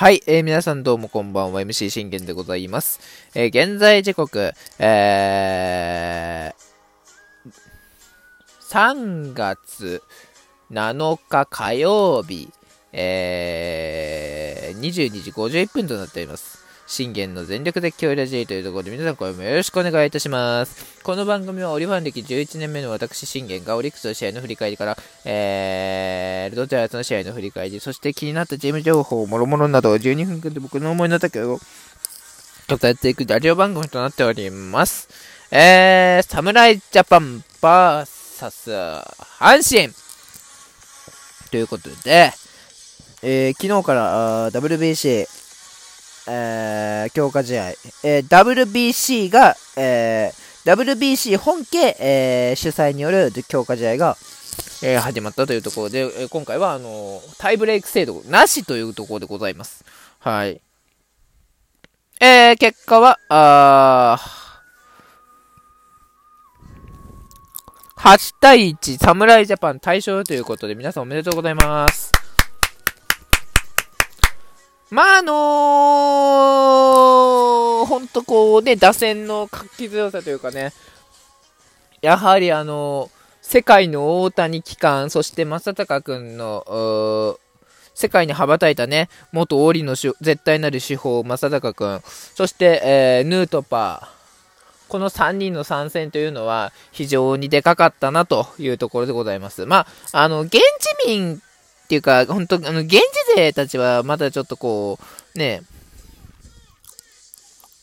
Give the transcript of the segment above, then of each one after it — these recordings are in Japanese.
はい、えー、皆さんどうもこんばんは、MC 信玄でございます。えー、現在時刻、えー、3月7日火曜日、えー、22時51分となっております。信玄の全力絶叫ラジーというところで皆さん声もよろしくお願いいたします。この番組はオリファン歴11年目の私信玄がオリックスの試合の振り返りから、えー、ドジャースの試合の振り返り、そして気になったチーム情報、もろもろなど12分間で僕の思いの丈を伝えていくラジオ番組となっております。えー、侍ジャパン VS 阪神ということで、えー、昨日から WBC えー、強化試合、えー、WBC が、えー、WBC 本家、えー、主催による強化試合が、えー、始まったというところで、えー、今回は、あのタイブレイク制度なしというところでございます。はい。えー、結果は、あ8対1、侍ジャパン対象ということで、皆さんおめでとうございます。まあ、あのー、ほんとこうね、打線の活気強さというかね、やはりあのー、世界の大谷機関、そして正隆君の、世界に羽ばたいたね、元オリの絶対なる手法、正隆君、そして、えー、ヌートパー、この3人の参戦というのは非常にでかかったなというところでございます。まあ、あの、現地民っていうか、本当あの、現地勢たちはまだちょっとこう、ね、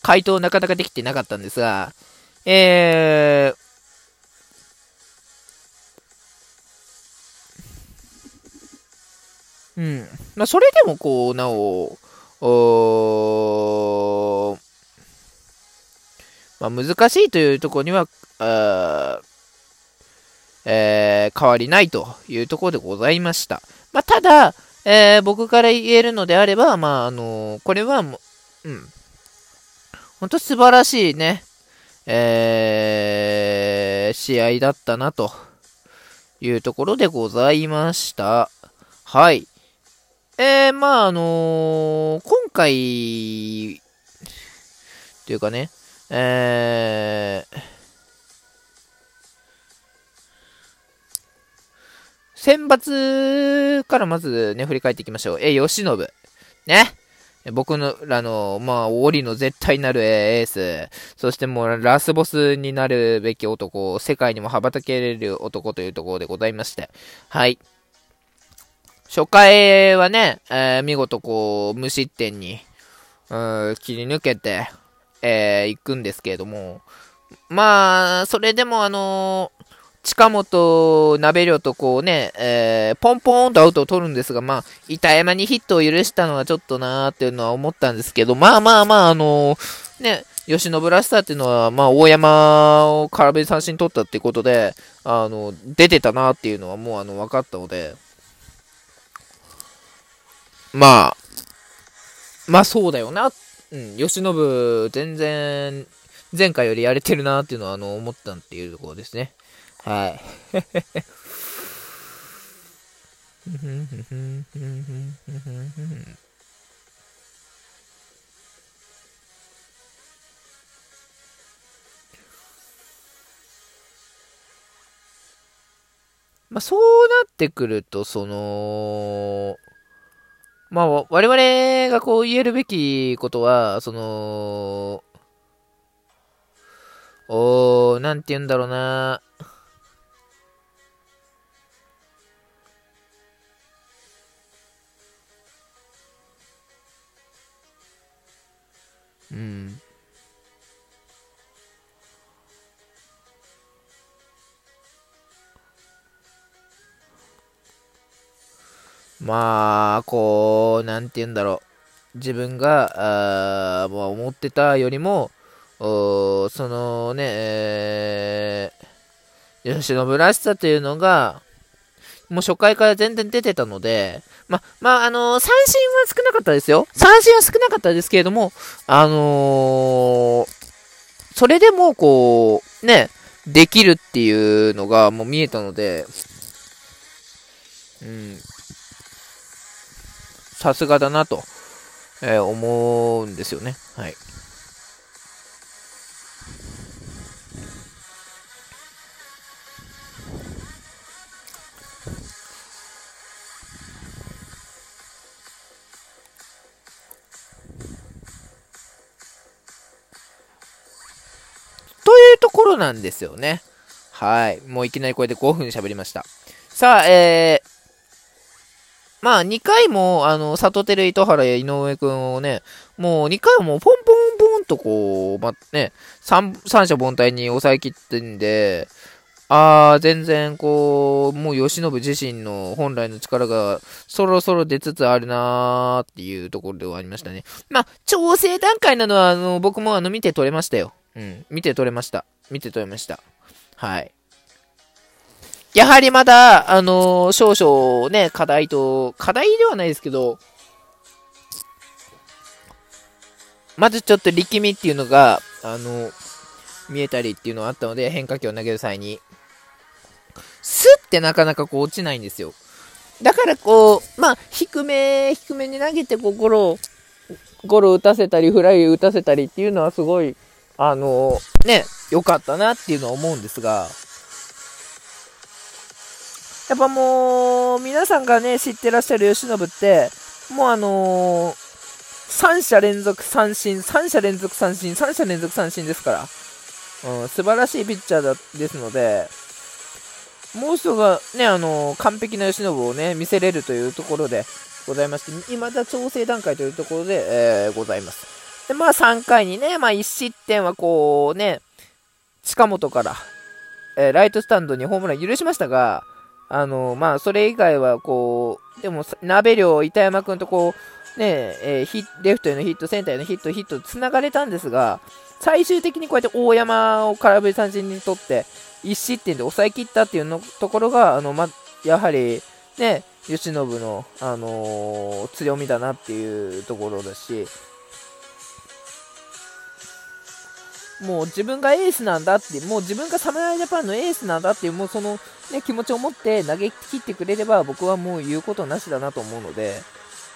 回答なかなかできてなかったんですが、えー、うん。まあ、それでもこう、なお、おまあ、難しいというところには、あえー、変わりないというところでございました。まあ、ただ、えー、僕から言えるのであれば、まあ、あのー、これはもう、うん。本当素晴らしいね、えー、試合だったな、というところでございました。はい。えー、まあ、あのー、今回、というかね、えー、選抜からまずね、振り返っていきましょう。え、吉信。ね。僕のらの、まあ、オリの絶対なるエース。そしてもう、ラスボスになるべき男。世界にも羽ばたけれる男というところでございまして。はい。初回はね、えー、見事こう、無失点に、うん、切り抜けて、えー、行くんですけれども、まあ、それでもあの近本、鍋量とこうね、えー、ポンポーンとアウトを取るんですが、まあ、板山にヒットを許したのはちょっとなーっていうのは思ったんですけど、まあまあまあ、あのー、ね、吉野ブラスターっていうのは、まあ、大山を空振り三振取ったっていうことで、あの、出てたなっていうのはもうあの、分かったので、まあ、まあそうだよな。うん、吉信、全然、前回よりやれてるなっていうのは、あの、思ったっていうところですね。はい。まあ、そうなってくると、その、まあ、我々がこう言えるべきことは、その、おー、なんて言うんだろうな。うん。まあ、こう、なんて言うんだろう。自分が、あまあ、思ってたよりも、おそのね、えー、吉野らしさというのが、もう初回から全然出てたので、ま、まあ、あのー、三振は少なかったですよ。三振は少なかったですけれども、あのー、それでも、こう、ね、できるっていうのがもう見えたので、うん、さすがだなとえー、思うんですよね。はい。ところなんですよね。はい。もういきなりこれで5分喋りました。さあ、えー、まあ、2回も、あの、里照糸原や井上くんをね、もう2回もポンポンポンとこう、ま、ね、三、三者凡退に抑えきってんで、あー、全然こう、もう吉信自身の本来の力がそろそろ出つつあるなーっていうところではありましたね。まあ、調整段階なのは、あの、僕もあの、見て取れましたよ。うん、見て取れました。見て取れました。はい。やはりまだ、あのー、少々ね、課題と、課題ではないですけど、まずちょっと力みっていうのが、あの、見えたりっていうのはあったので、変化球を投げる際に、スッてなかなかこう落ちないんですよ。だからこう、まあ、低め、低めに投げて、こう、ゴロ、ゴロ打たせたり、フライ打たせたりっていうのはすごい、あの、ね、良かったなっていうのは思うんですが、やっぱもう、皆さんがね、知ってらっしゃる由伸って、もうあのー、3者連続三振、3者連続三振、3者連続三振ですから、うん、素晴らしいピッチャーですので、もう一度がね、あのー、完璧な由伸をね、見せれるというところでございまして、未だ調整段階というところで、えー、ございます。で、まあ3回にね、まあ1失点はこうね、近本から、えー、ライトスタンドにホームラン許しましたが、あの、まあ、それ以外は、こう、でも、鍋量、板山君とこう、ねえー、ヒレフトへのヒット、センターへのヒット、ヒット、繋がれたんですが、最終的にこうやって大山を空振り三振にとって、1失点で抑えきったっていうのところが、あの、ま、やはり、ね、由伸の、あのー、強みだなっていうところだし、もう自分がエースなんだって、もう自分が侍ジャパンのエースなんだっていう、もうその、ね、気持ちを持って投げ切ってくれれば、僕はもう言うことなしだなと思うので、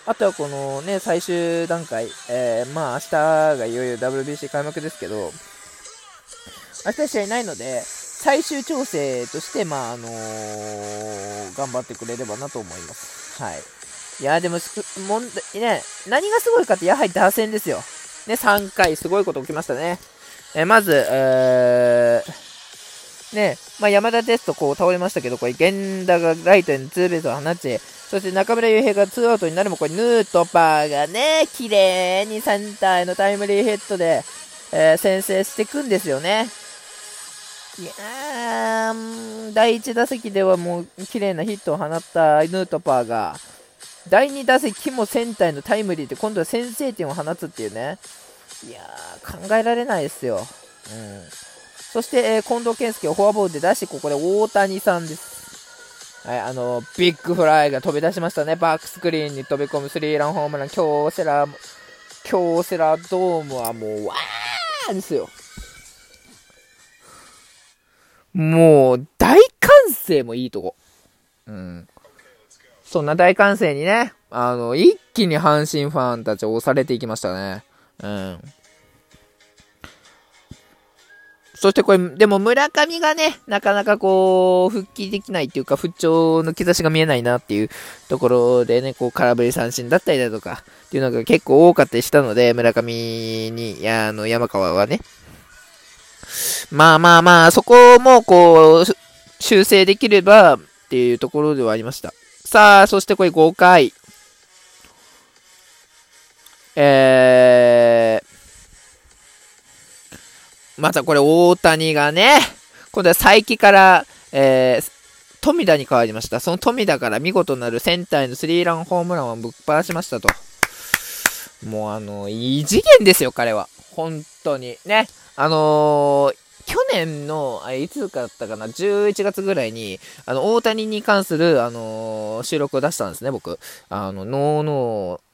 あとはこのね、最終段階、えー、まあ明日がいよいよ WBC 開幕ですけど、明日試合ないので、最終調整として、まああのー、頑張ってくれればなと思います。はい。いや、でも、問題、ね、何がすごいかって、やはり打線ですよ。ね、3回、すごいこと起きましたね。えまず、えー、ね、まあ、山田ですとこう倒れましたけど、これ、源田がライトにツーベースを放ち、そして中村悠平がツーアウトになるも、これ、ヌートパーがね、綺麗にセンターへのタイムリーヒットで、えー、先制していくんですよね。いやー、第1打席ではもう綺麗なヒットを放ったヌートパーが、第2打席もセンターへのタイムリーで今度は先制点を放つっていうね。いやー、考えられないですよ。うん。そして、えー、近藤健介をフォアボールで出して、ここで大谷さんです。はい、あの、ビッグフライが飛び出しましたね。バックスクリーンに飛び込むスリーランホームラン。京セラ、京セラドームはもう、わーですよ。もう、大歓声もいいとこ。うん。そんな大歓声にね、あの、一気に阪神ファンたちを押されていきましたね。そしてこれ、でも村上がね、なかなかこう、復帰できないっていうか、不調の兆しが見えないなっていうところでね、こう、空振り三振だったりだとか、っていうのが結構多かったりしたので、村上に、や、あの、山川はね。まあまあまあ、そこもこう、修正できればっていうところではありました。さあ、そしてこれ5回。えー、またこれ大谷がね、今度は佐伯から、えー、富田に変わりました。その富田から見事なるセンターへのスリーランホームランをぶっ放しましたと。もうあの、異次元ですよ、彼は。本当に。ね。あのー、去年の、あいつだったかな、11月ぐらいに、あの、大谷に関する、あのー、収録を出したんですね、僕。あの、ノーノー、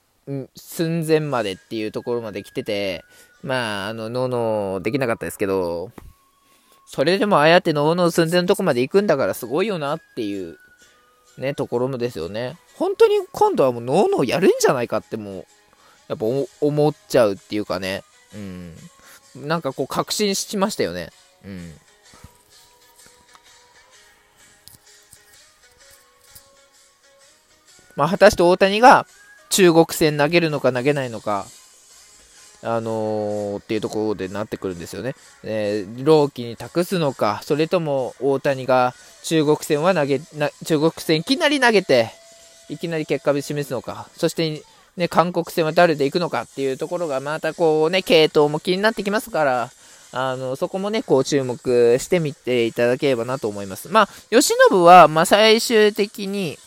寸前までっていうところまで来てて、まあ、あの、ノーノーできなかったですけど、それでもああやってノーノー寸前のとこまで行くんだからすごいよなっていう、ね、ところもですよね。本当に今度はもうノーノーやるんじゃないかってもう、やっぱ思っちゃうっていうかね。うん。なんかこう確信しましたよね。うん。まあ、果たして大谷が中国戦投げるのか投げないのか、あのー、っていうところでなってくるんですよね。えー、朗希に託すのか、それとも大谷が中国戦は投げ、中国戦いきなり投げて、いきなり結果で示すのか、そしてね、韓国戦は誰で行くのかっていうところがまたこうね、系統も気になってきますから、あの、そこもね、こう注目してみていただければなと思います。まあ、吉信は、まあ、最終的に、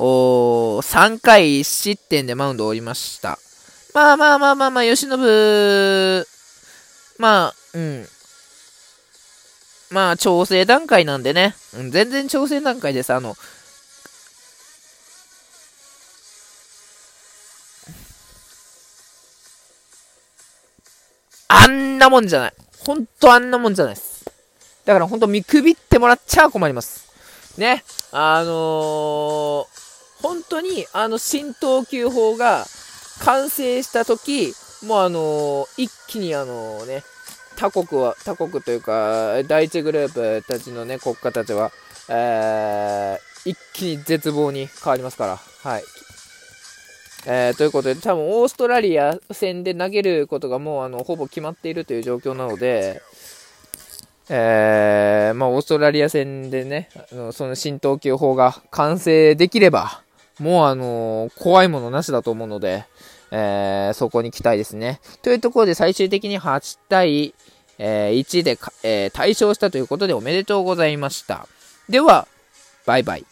お3回失点でマウンドを降りました。まあまあまあまあまあ、吉信、まあ、うん。まあ、調整段階なんでね。うん、全然調整段階です。あの、あんなもんじゃない。ほんとあんなもんじゃないです。だからほんと見くびってもらっちゃ困ります。ね。あのー、本当にあの新投球法が完成した時、もうあのー、一気にあのね、他国は、他国というか、第一グループたちのね、国家たちは、えー、一気に絶望に変わりますから、はい。えー、ということで、多分オーストラリア戦で投げることがもうあのほぼ決まっているという状況なので、えー、まあ、オーストラリア戦でね、あのその新投球法が完成できれば、もうあのー、怖いものなしだと思うので、えー、そこに期待ですね。というところで最終的に8対、えー、1で、えー、対勝したということでおめでとうございました。では、バイバイ。